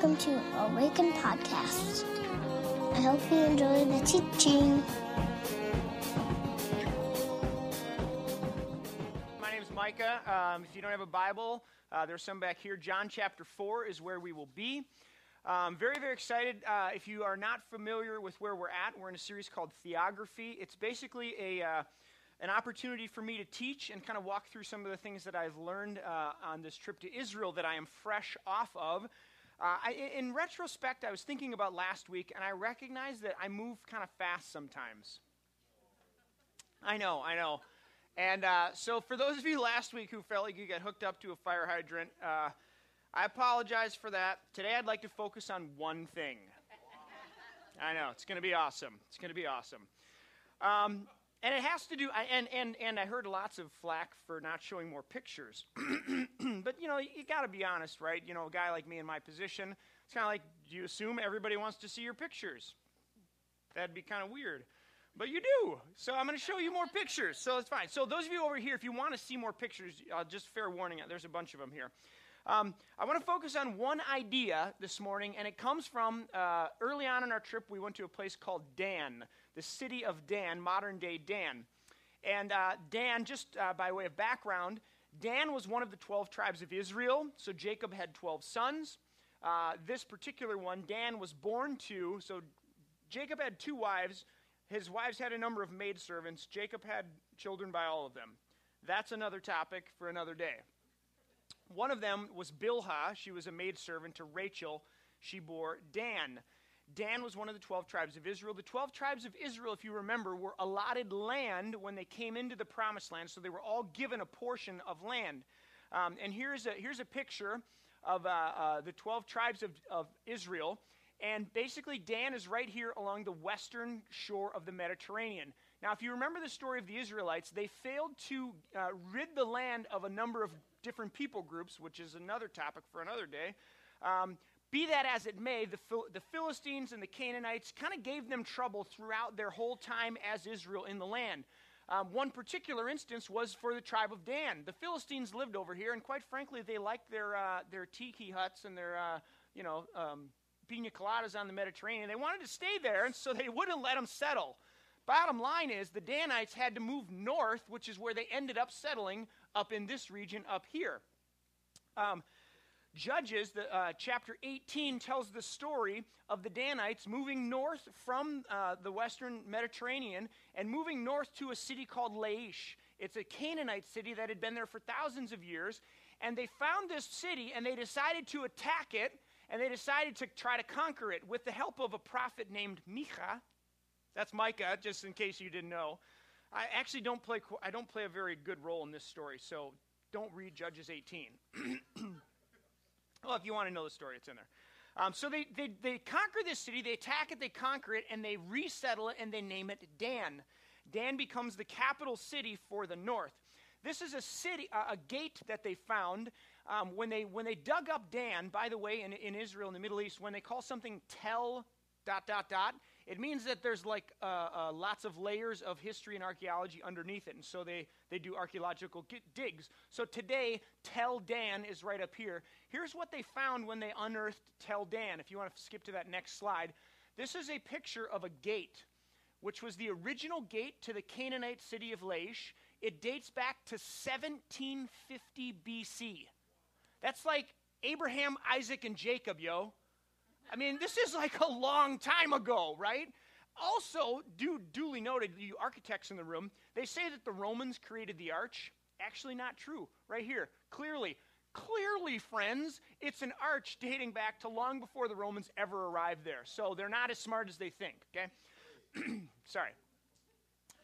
welcome to Awaken Podcast. I hope you enjoy the teaching. My name is Micah. Um, if you don't have a Bible, uh, there's some back here. John chapter 4 is where we will be. Um, very, very excited. Uh, if you are not familiar with where we're at, we're in a series called Theography. It's basically a, uh, an opportunity for me to teach and kind of walk through some of the things that I've learned uh, on this trip to Israel that I am fresh off of. Uh, I, in retrospect, I was thinking about last week, and I recognize that I move kind of fast sometimes. I know, I know. And uh, so, for those of you last week who felt like you got hooked up to a fire hydrant, uh, I apologize for that. Today, I'd like to focus on one thing. I know, it's going to be awesome. It's going to be awesome. Um, and it has to do, and, and, and I heard lots of flack for not showing more pictures. but, you know, you got to be honest, right? You know, a guy like me in my position, it's kind of like, do you assume everybody wants to see your pictures? That'd be kind of weird. But you do. So I'm going to show you more pictures. So it's fine. So, those of you over here, if you want to see more pictures, uh, just fair warning, there's a bunch of them here. Um, I want to focus on one idea this morning, and it comes from uh, early on in our trip. We went to a place called Dan, the city of Dan, modern day Dan. And uh, Dan, just uh, by way of background, Dan was one of the 12 tribes of Israel. So Jacob had 12 sons. Uh, this particular one, Dan was born to, so Jacob had two wives. His wives had a number of maidservants. Jacob had children by all of them. That's another topic for another day. One of them was Bilhah. She was a maidservant to Rachel. She bore Dan. Dan was one of the 12 tribes of Israel. The 12 tribes of Israel, if you remember, were allotted land when they came into the promised land, so they were all given a portion of land. Um, and here's a, here's a picture of uh, uh, the 12 tribes of, of Israel. And basically, Dan is right here along the western shore of the Mediterranean. Now, if you remember the story of the Israelites, they failed to uh, rid the land of a number of different people groups, which is another topic for another day. Um, be that as it may, the, the Philistines and the Canaanites kind of gave them trouble throughout their whole time as Israel in the land. Um, one particular instance was for the tribe of Dan. The Philistines lived over here, and quite frankly, they liked their, uh, their tiki huts and their, uh, you know, um, pina coladas on the Mediterranean. They wanted to stay there, and so they wouldn't let them settle. Bottom line is, the Danites had to move north, which is where they ended up settling up in this region up here. Um, Judges, the, uh, chapter 18, tells the story of the Danites moving north from uh, the western Mediterranean and moving north to a city called Laish. It's a Canaanite city that had been there for thousands of years. And they found this city and they decided to attack it and they decided to try to conquer it with the help of a prophet named Micah. That's Micah, just in case you didn't know. I actually don't play, I don't play a very good role in this story, so don't read Judges 18. well, if you want to know the story, it's in there. Um, so they, they, they conquer this city, they attack it, they conquer it, and they resettle it, and they name it Dan. Dan becomes the capital city for the north. This is a city, uh, a gate that they found um, when they when they dug up Dan. By the way, in, in Israel, in the Middle East, when they call something Tel dot dot dot, it means that there's like uh, uh, lots of layers of history and archaeology underneath it. And so they, they do archaeological digs. So today, Tel Dan is right up here. Here's what they found when they unearthed Tel Dan. If you want to skip to that next slide, this is a picture of a gate, which was the original gate to the Canaanite city of Laish. It dates back to 1750 BC. That's like Abraham, Isaac, and Jacob, yo. I mean, this is like a long time ago, right? Also, du- duly noted, you architects in the room, they say that the Romans created the arch. Actually, not true. Right here, clearly, clearly, friends, it's an arch dating back to long before the Romans ever arrived there. So they're not as smart as they think. Okay, sorry.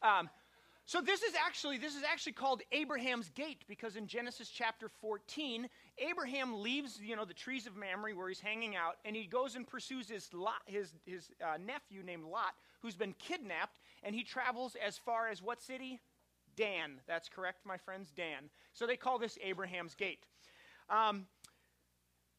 Um, so this is actually this is actually called Abraham's gate because in Genesis chapter 14, Abraham leaves you know the trees of Mamre where he's hanging out, and he goes and pursues his Lot, his his uh, nephew named Lot, who's been kidnapped, and he travels as far as what city? Dan. That's correct, my friends. Dan. So they call this Abraham's gate. Um,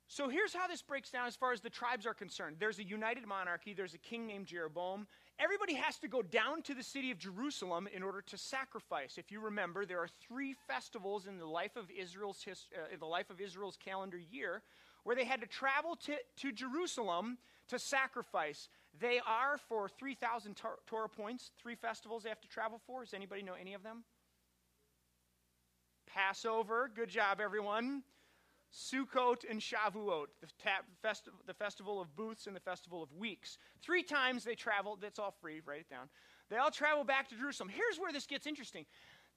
so here's how this breaks down as far as the tribes are concerned. There's a united monarchy. There's a king named Jeroboam, everybody has to go down to the city of Jerusalem in order to sacrifice. If you remember, there are three festivals in the life of Israel's his, uh, the life of Israel's calendar year where they had to travel to, to Jerusalem to sacrifice. They are for 3,000 Torah points, three festivals they have to travel for. Does anybody know any of them? Passover, good job, everyone. Sukkot and Shavuot, the, ta- festi- the festival of booths and the festival of weeks. Three times they traveled, that's all free, write it down. They all travel back to Jerusalem. Here's where this gets interesting.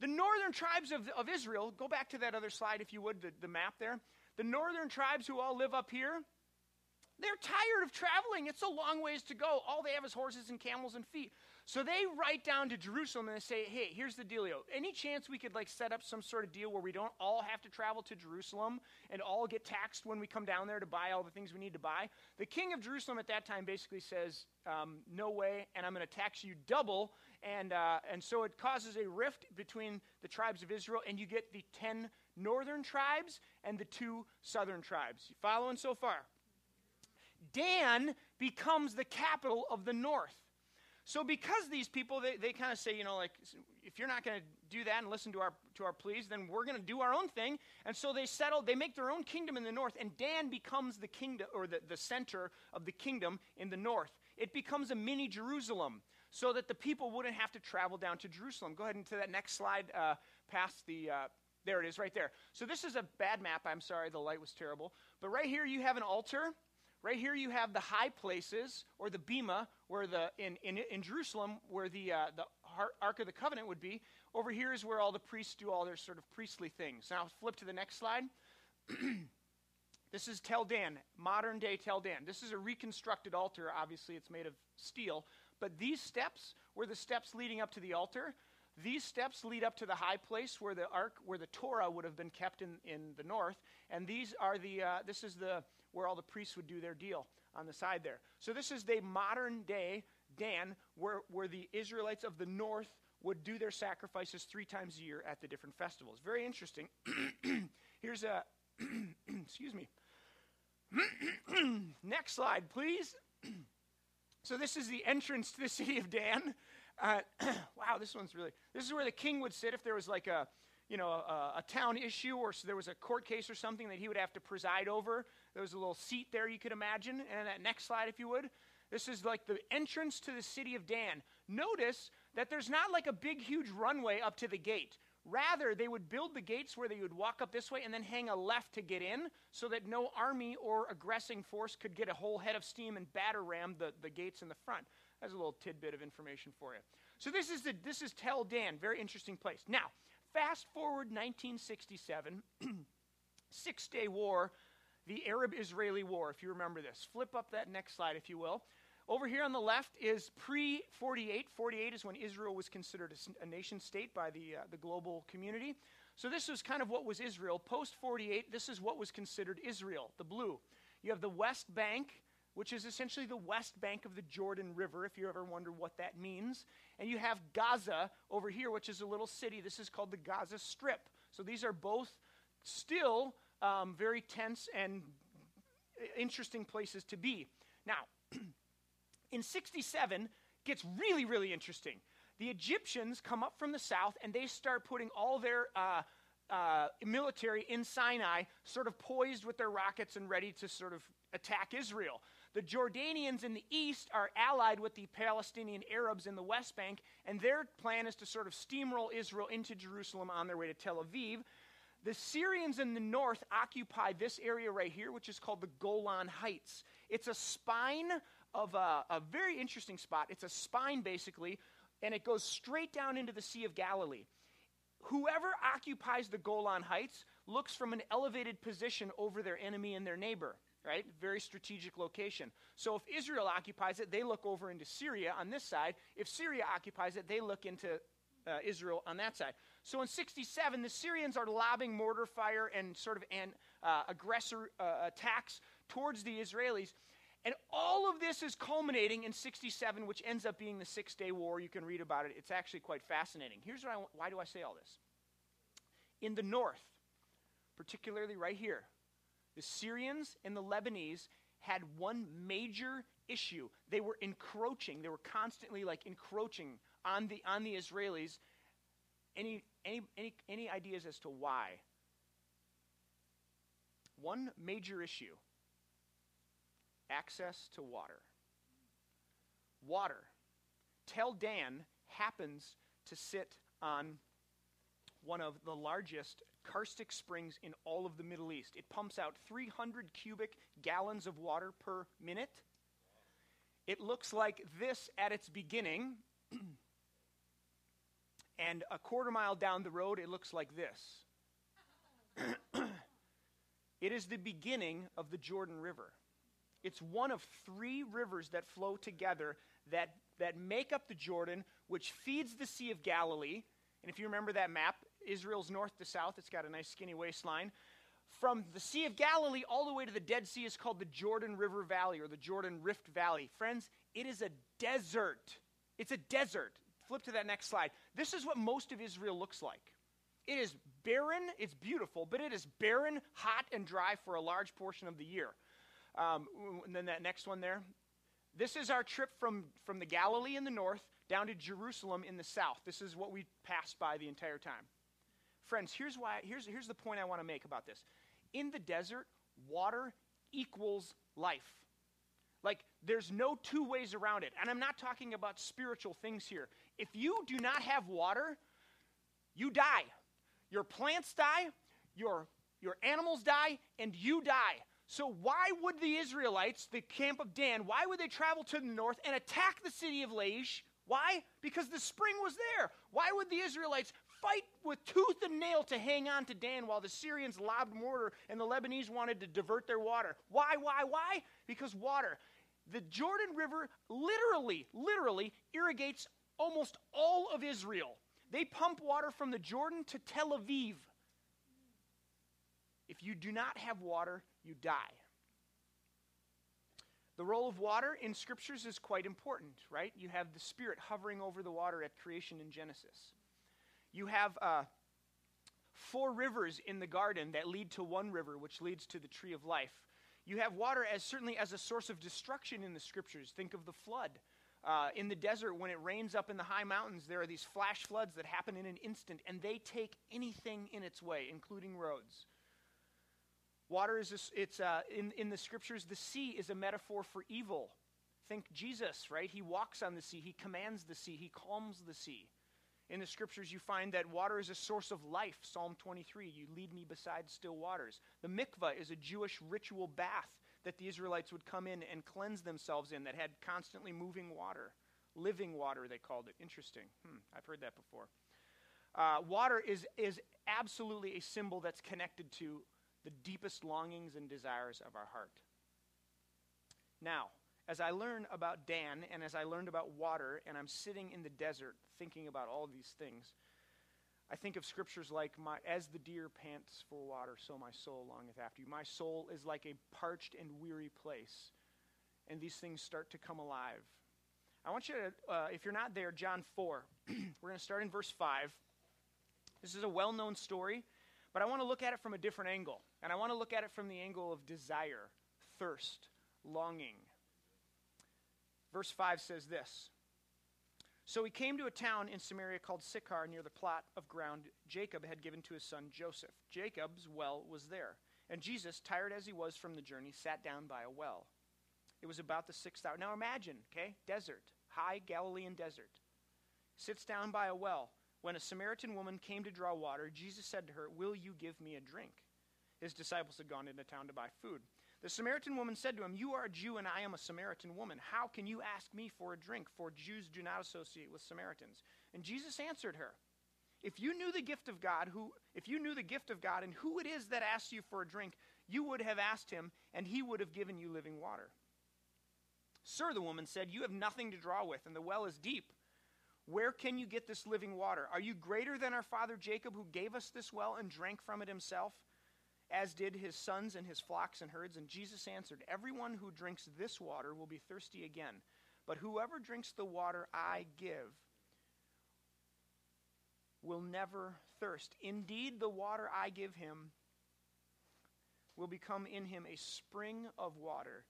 The northern tribes of, of Israel, go back to that other slide if you would, the, the map there. The northern tribes who all live up here, they're tired of traveling. It's a long ways to go. All they have is horses and camels and feet. So they write down to Jerusalem and they say, hey, here's the dealio. Any chance we could like set up some sort of deal where we don't all have to travel to Jerusalem and all get taxed when we come down there to buy all the things we need to buy? The king of Jerusalem at that time basically says, um, no way, and I'm going to tax you double. And, uh, and so it causes a rift between the tribes of Israel, and you get the 10 northern tribes and the two southern tribes. You following so far? Dan becomes the capital of the north. So because these people, they, they kind of say, you know, like, if you're not going to do that and listen to our, to our pleas, then we're going to do our own thing. And so they settle, they make their own kingdom in the north, and Dan becomes the kingdom, or the, the center of the kingdom in the north. It becomes a mini Jerusalem so that the people wouldn't have to travel down to Jerusalem. Go ahead into that next slide, uh, past the, uh, there it is right there. So this is a bad map. I'm sorry, the light was terrible. But right here you have an altar Right here you have the high places, or the bema, where the in, in, in Jerusalem, where the, uh, the Ark of the Covenant would be. Over here is where all the priests do all their sort of priestly things. Now flip to the next slide. this is Tel Dan, modern day Tel Dan. This is a reconstructed altar. Obviously, it's made of steel. But these steps were the steps leading up to the altar. These steps lead up to the high place where the ark, where the Torah would have been kept in, in the north. And these are the, uh, this is the, where all the priests would do their deal on the side there. So this is the modern day Dan, where, where the Israelites of the north would do their sacrifices three times a year at the different festivals. Very interesting. Here's a, excuse me. Next slide, please. so this is the entrance to the city of Dan. Uh, wow, this one's really. This is where the king would sit if there was like a, you know, a, a, town issue or so there was a court case or something that he would have to preside over. There was a little seat there you could imagine. And that next slide, if you would. This is like the entrance to the city of Dan. Notice that there's not like a big, huge runway up to the gate. Rather, they would build the gates where they would walk up this way and then hang a left to get in so that no army or aggressing force could get a whole head of steam and batter ram the, the gates in the front. That's a little tidbit of information for you. So this is the this is Tel Dan, very interesting place. Now, Fast forward 1967, Six Day War, the Arab Israeli War, if you remember this. Flip up that next slide, if you will. Over here on the left is pre 48. 48 is when Israel was considered a, a nation state by the, uh, the global community. So this was kind of what was Israel. Post 48, this is what was considered Israel, the blue. You have the West Bank, which is essentially the west bank of the Jordan River, if you ever wonder what that means. And you have Gaza over here, which is a little city. This is called the Gaza Strip. So these are both still um, very tense and interesting places to be. Now, in 67, gets really, really interesting. The Egyptians come up from the south and they start putting all their uh, uh, military in Sinai, sort of poised with their rockets and ready to sort of attack Israel. The Jordanians in the east are allied with the Palestinian Arabs in the West Bank, and their plan is to sort of steamroll Israel into Jerusalem on their way to Tel Aviv. The Syrians in the north occupy this area right here, which is called the Golan Heights. It's a spine of a, a very interesting spot. It's a spine, basically, and it goes straight down into the Sea of Galilee. Whoever occupies the Golan Heights looks from an elevated position over their enemy and their neighbor right? Very strategic location. So if Israel occupies it, they look over into Syria on this side. If Syria occupies it, they look into uh, Israel on that side. So in 67, the Syrians are lobbing mortar fire and sort of an uh, aggressor uh, attacks towards the Israelis. And all of this is culminating in 67, which ends up being the Six Day War. You can read about it. It's actually quite fascinating. Here's I, why do I say all this? In the north, particularly right here, the Syrians and the Lebanese had one major issue. They were encroaching. They were constantly like encroaching on the on the Israelis. Any any any any ideas as to why? One major issue. Access to water. Water. Tel Dan happens to sit on one of the largest karstic springs in all of the Middle East. It pumps out 300 cubic gallons of water per minute. It looks like this at its beginning. and a quarter mile down the road, it looks like this. it is the beginning of the Jordan River. It's one of three rivers that flow together that, that make up the Jordan, which feeds the Sea of Galilee. And if you remember that map, Israel's north to south. It's got a nice skinny waistline. From the Sea of Galilee all the way to the Dead Sea is called the Jordan River Valley or the Jordan Rift Valley. Friends, it is a desert. It's a desert. Flip to that next slide. This is what most of Israel looks like. It is barren, it's beautiful, but it is barren, hot, and dry for a large portion of the year. Um, and then that next one there. This is our trip from, from the Galilee in the north down to Jerusalem in the south. This is what we passed by the entire time. Friends, here's why here's here's the point I want to make about this. In the desert, water equals life. Like there's no two ways around it. And I'm not talking about spiritual things here. If you do not have water, you die. Your plants die, your your animals die, and you die. So why would the Israelites, the camp of Dan, why would they travel to the north and attack the city of Laish? Why? Because the spring was there. Why would the Israelites fight with tooth and nail to hang on to Dan while the Syrians lobbed mortar and the Lebanese wanted to divert their water. Why, why, why? Because water. The Jordan River literally, literally irrigates almost all of Israel. They pump water from the Jordan to Tel Aviv. If you do not have water, you die. The role of water in scriptures is quite important, right? You have the Spirit hovering over the water at creation in Genesis. You have uh, four rivers in the garden that lead to one river, which leads to the tree of life. You have water as certainly as a source of destruction in the scriptures. Think of the flood. Uh, in the desert, when it rains up in the high mountains, there are these flash floods that happen in an instant, and they take anything in its way, including roads. Water is, a, it's uh, in, in the scriptures, the sea is a metaphor for evil. Think Jesus, right? He walks on the sea, he commands the sea, he calms the sea. In the scriptures, you find that water is a source of life. Psalm 23, you lead me beside still waters. The mikvah is a Jewish ritual bath that the Israelites would come in and cleanse themselves in that had constantly moving water. Living water, they called it. Interesting. Hmm, I've heard that before. Uh, water is, is absolutely a symbol that's connected to the deepest longings and desires of our heart. Now, as I learn about Dan and as I learned about water, and I'm sitting in the desert thinking about all these things, I think of scriptures like, my, As the deer pants for water, so my soul longeth after you. My soul is like a parched and weary place. And these things start to come alive. I want you to, uh, if you're not there, John 4, we're going to start in verse 5. This is a well known story, but I want to look at it from a different angle. And I want to look at it from the angle of desire, thirst, longing. Verse 5 says this So he came to a town in Samaria called Sychar near the plot of ground Jacob had given to his son Joseph. Jacob's well was there. And Jesus, tired as he was from the journey, sat down by a well. It was about the sixth hour. Now imagine, okay, desert, high Galilean desert. Sits down by a well. When a Samaritan woman came to draw water, Jesus said to her, Will you give me a drink? His disciples had gone into town to buy food. The Samaritan woman said to him, You are a Jew, and I am a Samaritan woman. How can you ask me for a drink? For Jews do not associate with Samaritans. And Jesus answered her, If you knew the gift of God, who if you knew the gift of God and who it is that asks you for a drink, you would have asked him, and he would have given you living water. Sir, the woman said, You have nothing to draw with, and the well is deep. Where can you get this living water? Are you greater than our father Jacob, who gave us this well and drank from it himself? As did his sons and his flocks and herds. And Jesus answered, Everyone who drinks this water will be thirsty again. But whoever drinks the water I give will never thirst. Indeed, the water I give him will become in him a spring of water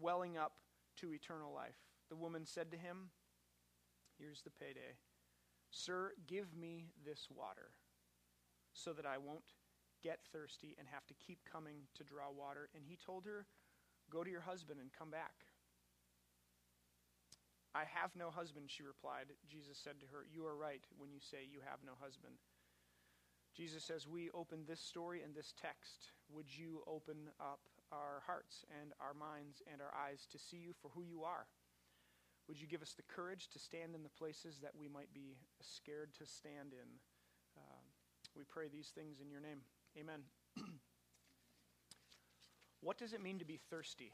welling up to eternal life. The woman said to him, Here's the payday. Sir, give me this water so that I won't get thirsty and have to keep coming to draw water. And he told her, Go to your husband and come back. I have no husband, she replied. Jesus said to her, You are right when you say you have no husband. Jesus says, We open this story and this text. Would you open up our hearts and our minds and our eyes to see you for who you are? Would you give us the courage to stand in the places that we might be scared to stand in? Um, we pray these things in your name. Amen. what does it mean to be thirsty?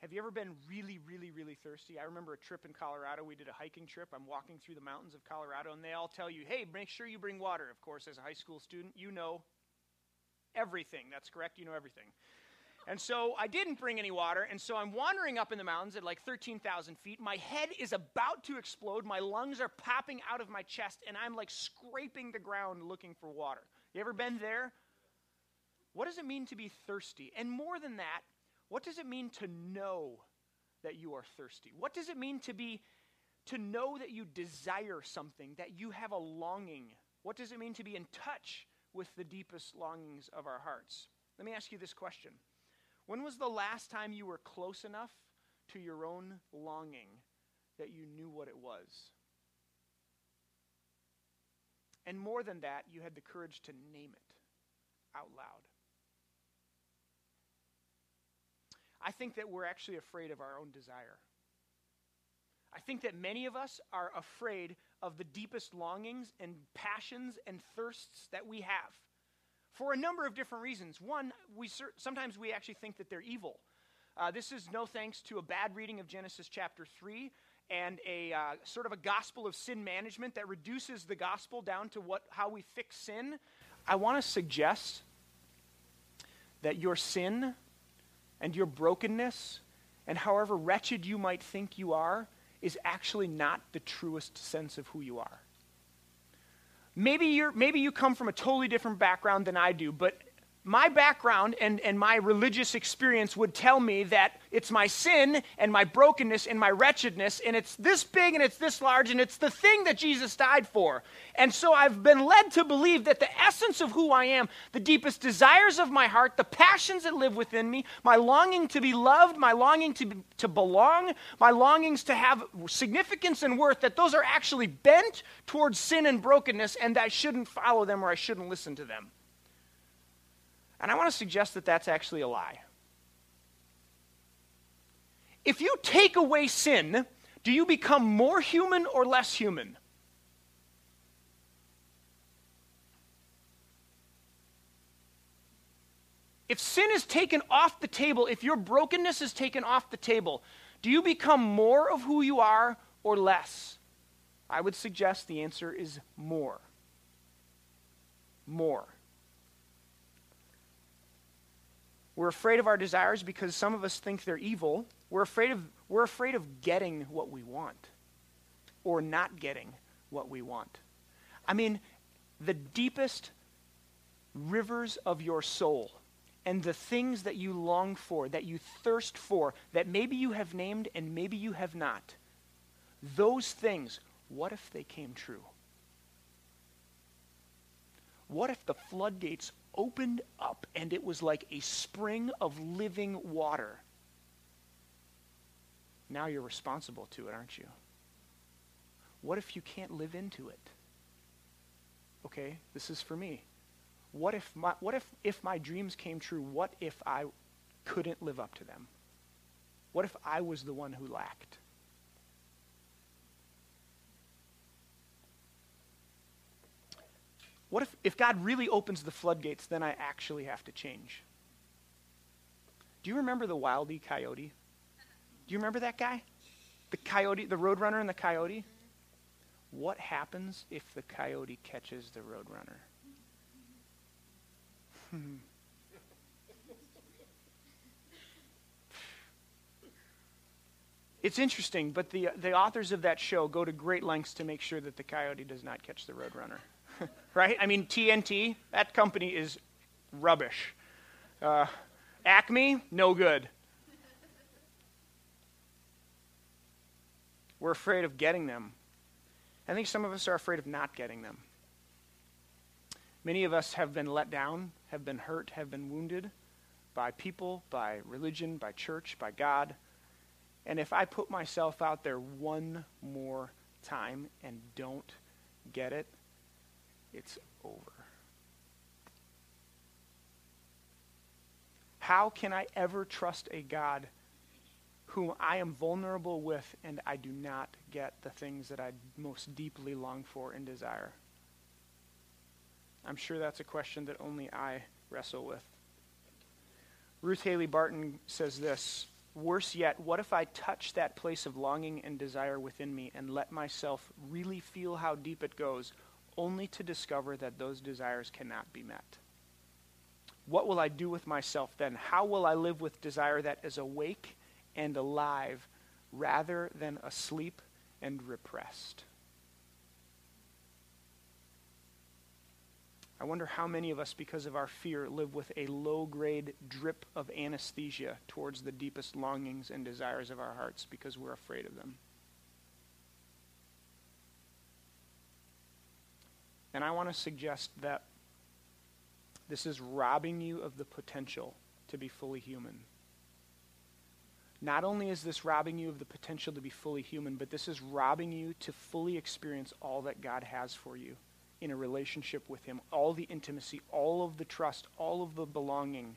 Have you ever been really, really, really thirsty? I remember a trip in Colorado. We did a hiking trip. I'm walking through the mountains of Colorado, and they all tell you, hey, make sure you bring water. Of course, as a high school student, you know everything. That's correct. You know everything. And so I didn't bring any water, and so I'm wandering up in the mountains at like 13,000 feet. My head is about to explode. My lungs are popping out of my chest, and I'm like scraping the ground looking for water. You ever been there? What does it mean to be thirsty? And more than that, what does it mean to know that you are thirsty? What does it mean to be to know that you desire something, that you have a longing? What does it mean to be in touch with the deepest longings of our hearts? Let me ask you this question. When was the last time you were close enough to your own longing that you knew what it was? And more than that, you had the courage to name it out loud. I think that we're actually afraid of our own desire. I think that many of us are afraid of the deepest longings and passions and thirsts that we have for a number of different reasons. One, we sometimes we actually think that they're evil. Uh, this is no thanks to a bad reading of Genesis chapter 3 and a uh, sort of a gospel of sin management that reduces the gospel down to what how we fix sin. I want to suggest that your sin and your brokenness, and however wretched you might think you are, is actually not the truest sense of who you are. Maybe, you're, maybe you come from a totally different background than I do, but my background and, and my religious experience would tell me that it's my sin and my brokenness and my wretchedness, and it's this big and it's this large, and it's the thing that Jesus died for. And so I've been led to believe that the essence of who I am, the deepest desires of my heart, the passions that live within me, my longing to be loved, my longing to, be, to belong, my longings to have significance and worth, that those are actually bent towards sin and brokenness, and I shouldn't follow them or I shouldn't listen to them. And I want to suggest that that's actually a lie. If you take away sin, do you become more human or less human? If sin is taken off the table, if your brokenness is taken off the table, do you become more of who you are or less? I would suggest the answer is more. More. We're afraid of our desires because some of us think they're evil. We're afraid of, we're afraid of getting what we want or not getting what we want. I mean, the deepest rivers of your soul and the things that you long for, that you thirst for, that maybe you have named and maybe you have not, those things, what if they came true? What if the floodgates opened up and it was like a spring of living water. Now you're responsible to it, aren't you? What if you can't live into it? Okay, this is for me. What if my, what if, if my dreams came true? What if I couldn't live up to them? What if I was the one who lacked? What if, if God really opens the floodgates, then I actually have to change? Do you remember the Wildy Coyote? Do you remember that guy? The coyote, the roadrunner and the coyote? What happens if the coyote catches the roadrunner? it's interesting, but the, the authors of that show go to great lengths to make sure that the coyote does not catch the roadrunner. right? I mean, TNT, that company is rubbish. Uh, Acme, no good. We're afraid of getting them. I think some of us are afraid of not getting them. Many of us have been let down, have been hurt, have been wounded by people, by religion, by church, by God. And if I put myself out there one more time and don't get it, it's over. How can I ever trust a God whom I am vulnerable with and I do not get the things that I most deeply long for and desire? I'm sure that's a question that only I wrestle with. Ruth Haley Barton says this Worse yet, what if I touch that place of longing and desire within me and let myself really feel how deep it goes, only to discover that those desires cannot be met? What will I do with myself then? How will I live with desire that is awake and alive rather than asleep and repressed? I wonder how many of us, because of our fear, live with a low grade drip of anesthesia towards the deepest longings and desires of our hearts because we're afraid of them. And I want to suggest that this is robbing you of the potential to be fully human. Not only is this robbing you of the potential to be fully human, but this is robbing you to fully experience all that God has for you in a relationship with Him, all the intimacy, all of the trust, all of the belonging.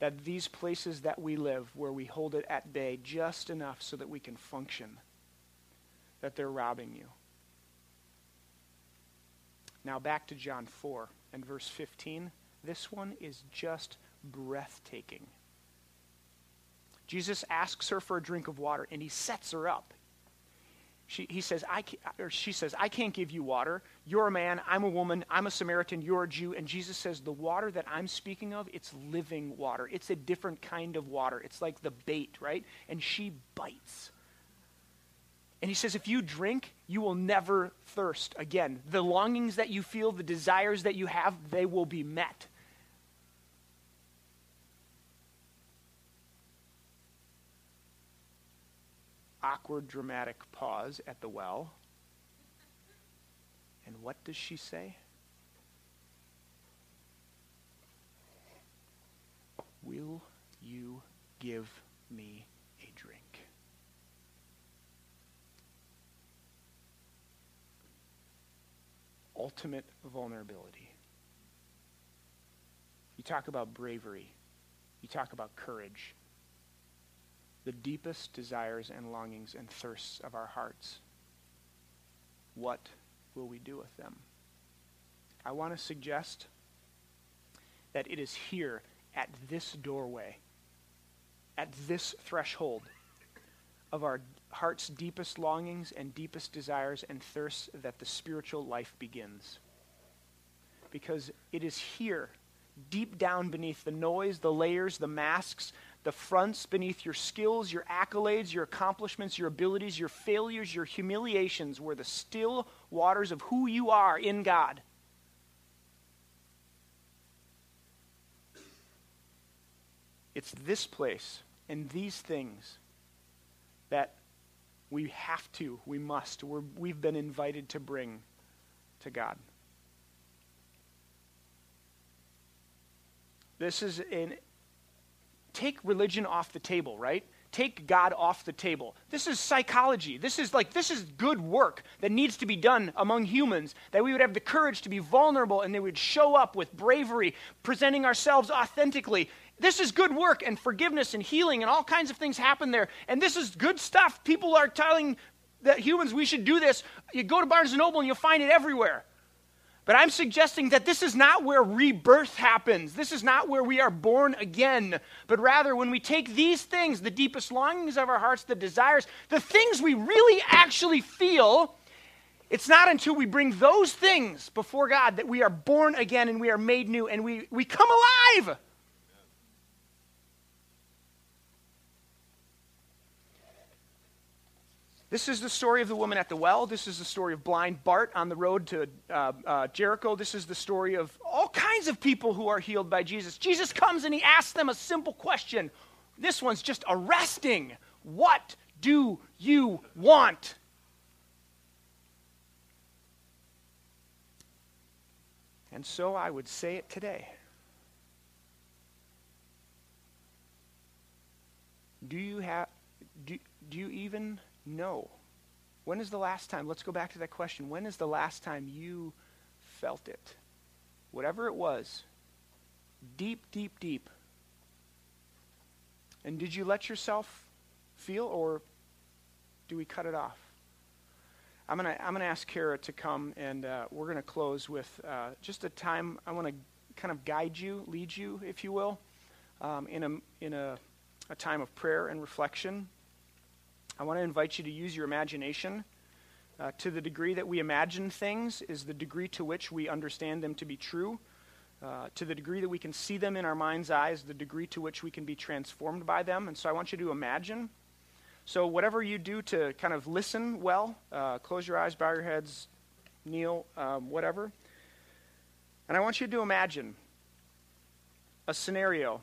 That these places that we live, where we hold it at bay just enough so that we can function, that they're robbing you. Now back to John 4 and verse 15. This one is just breathtaking. Jesus asks her for a drink of water and he sets her up. She, he says, I, can, or she says, I can't give you water. You're a man, I'm a woman, I'm a Samaritan, you're a Jew. And Jesus says, the water that I'm speaking of, it's living water. It's a different kind of water. It's like the bait, right? And she bites. And he says, if you drink, you will never thirst again. The longings that you feel, the desires that you have, they will be met. awkward, dramatic pause at the well. And what does she say? Will you give me a drink? Ultimate vulnerability. You talk about bravery. You talk about courage the deepest desires and longings and thirsts of our hearts. What will we do with them? I want to suggest that it is here at this doorway, at this threshold of our heart's deepest longings and deepest desires and thirsts that the spiritual life begins. Because it is here, deep down beneath the noise, the layers, the masks, the fronts beneath your skills, your accolades, your accomplishments, your abilities, your failures, your humiliations were the still waters of who you are in God. It's this place and these things that we have to, we must, we're, we've been invited to bring to God. This is in take religion off the table, right? Take God off the table. This is psychology. This is like this is good work that needs to be done among humans. That we would have the courage to be vulnerable and they would show up with bravery, presenting ourselves authentically. This is good work and forgiveness and healing and all kinds of things happen there. And this is good stuff. People are telling that humans we should do this. You go to Barnes and Noble and you'll find it everywhere. But I'm suggesting that this is not where rebirth happens. This is not where we are born again. But rather, when we take these things, the deepest longings of our hearts, the desires, the things we really actually feel, it's not until we bring those things before God that we are born again and we are made new and we, we come alive. This is the story of the woman at the well. This is the story of blind Bart on the road to uh, uh, Jericho. This is the story of all kinds of people who are healed by Jesus. Jesus comes and he asks them a simple question. This one's just arresting. What do you want? And so I would say it today. Do you have do, do you even know? When is the last time? Let's go back to that question. When is the last time you felt it? Whatever it was, deep, deep, deep. And did you let yourself feel, or do we cut it off? I'm to I'm gonna ask Kara to come, and uh, we're to close with uh, just a time. I want to kind of guide you, lead you, if you will, um, in, a, in a, a time of prayer and reflection. I want to invite you to use your imagination. Uh, to the degree that we imagine things, is the degree to which we understand them to be true. Uh, to the degree that we can see them in our mind's eyes, the degree to which we can be transformed by them. And so I want you to imagine. So, whatever you do to kind of listen well, uh, close your eyes, bow your heads, kneel, um, whatever. And I want you to imagine a scenario.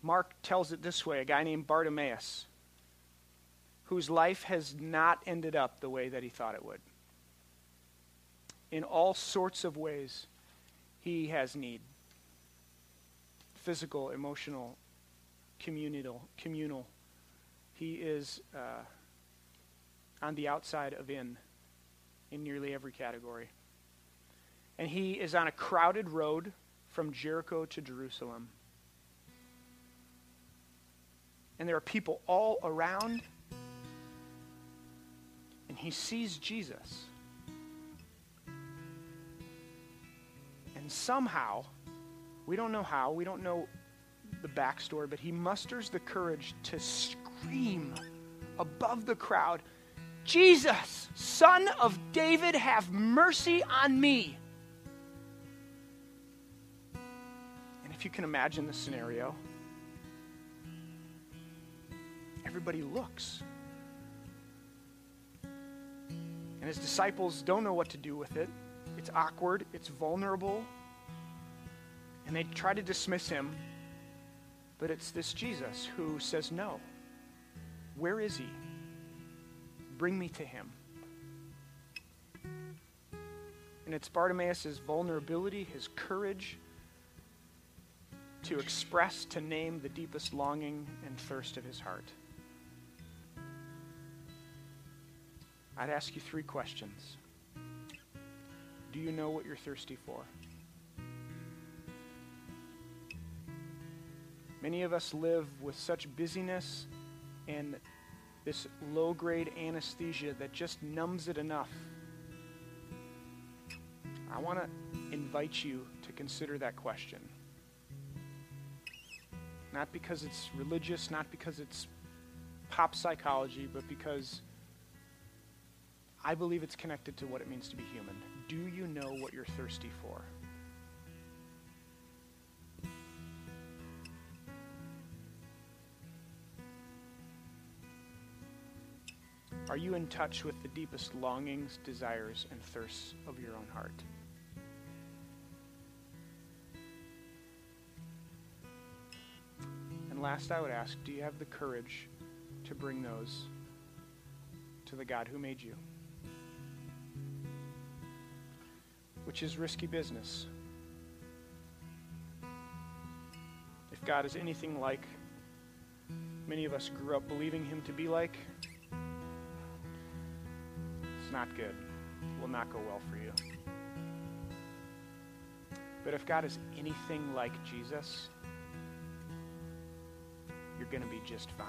Mark tells it this way a guy named Bartimaeus, whose life has not ended up the way that he thought it would. In all sorts of ways he has need physical, emotional, communal. communal. He is uh, on the outside of in, in nearly every category. And he is on a crowded road from Jericho to Jerusalem. And there are people all around. And he sees Jesus. And somehow, we don't know how, we don't know the backstory, but he musters the courage to scream above the crowd Jesus, son of David, have mercy on me. And if you can imagine the scenario, everybody looks. And his disciples don't know what to do with it. It's awkward, it's vulnerable, and they try to dismiss him. But it's this Jesus who says, No. Where is he? Bring me to him. And it's Bartimaeus' vulnerability, his courage to express, to name the deepest longing and thirst of his heart. I'd ask you three questions. Do you know what you're thirsty for? Many of us live with such busyness and this low grade anesthesia that just numbs it enough. I want to invite you to consider that question. Not because it's religious, not because it's pop psychology, but because I believe it's connected to what it means to be human. Do you know what you're thirsty for? Are you in touch with the deepest longings, desires, and thirsts of your own heart? And last, I would ask do you have the courage to bring those to the God who made you? Which is risky business. If God is anything like many of us grew up believing Him to be like, it's not good. It will not go well for you. But if God is anything like Jesus, you're going to be just fine.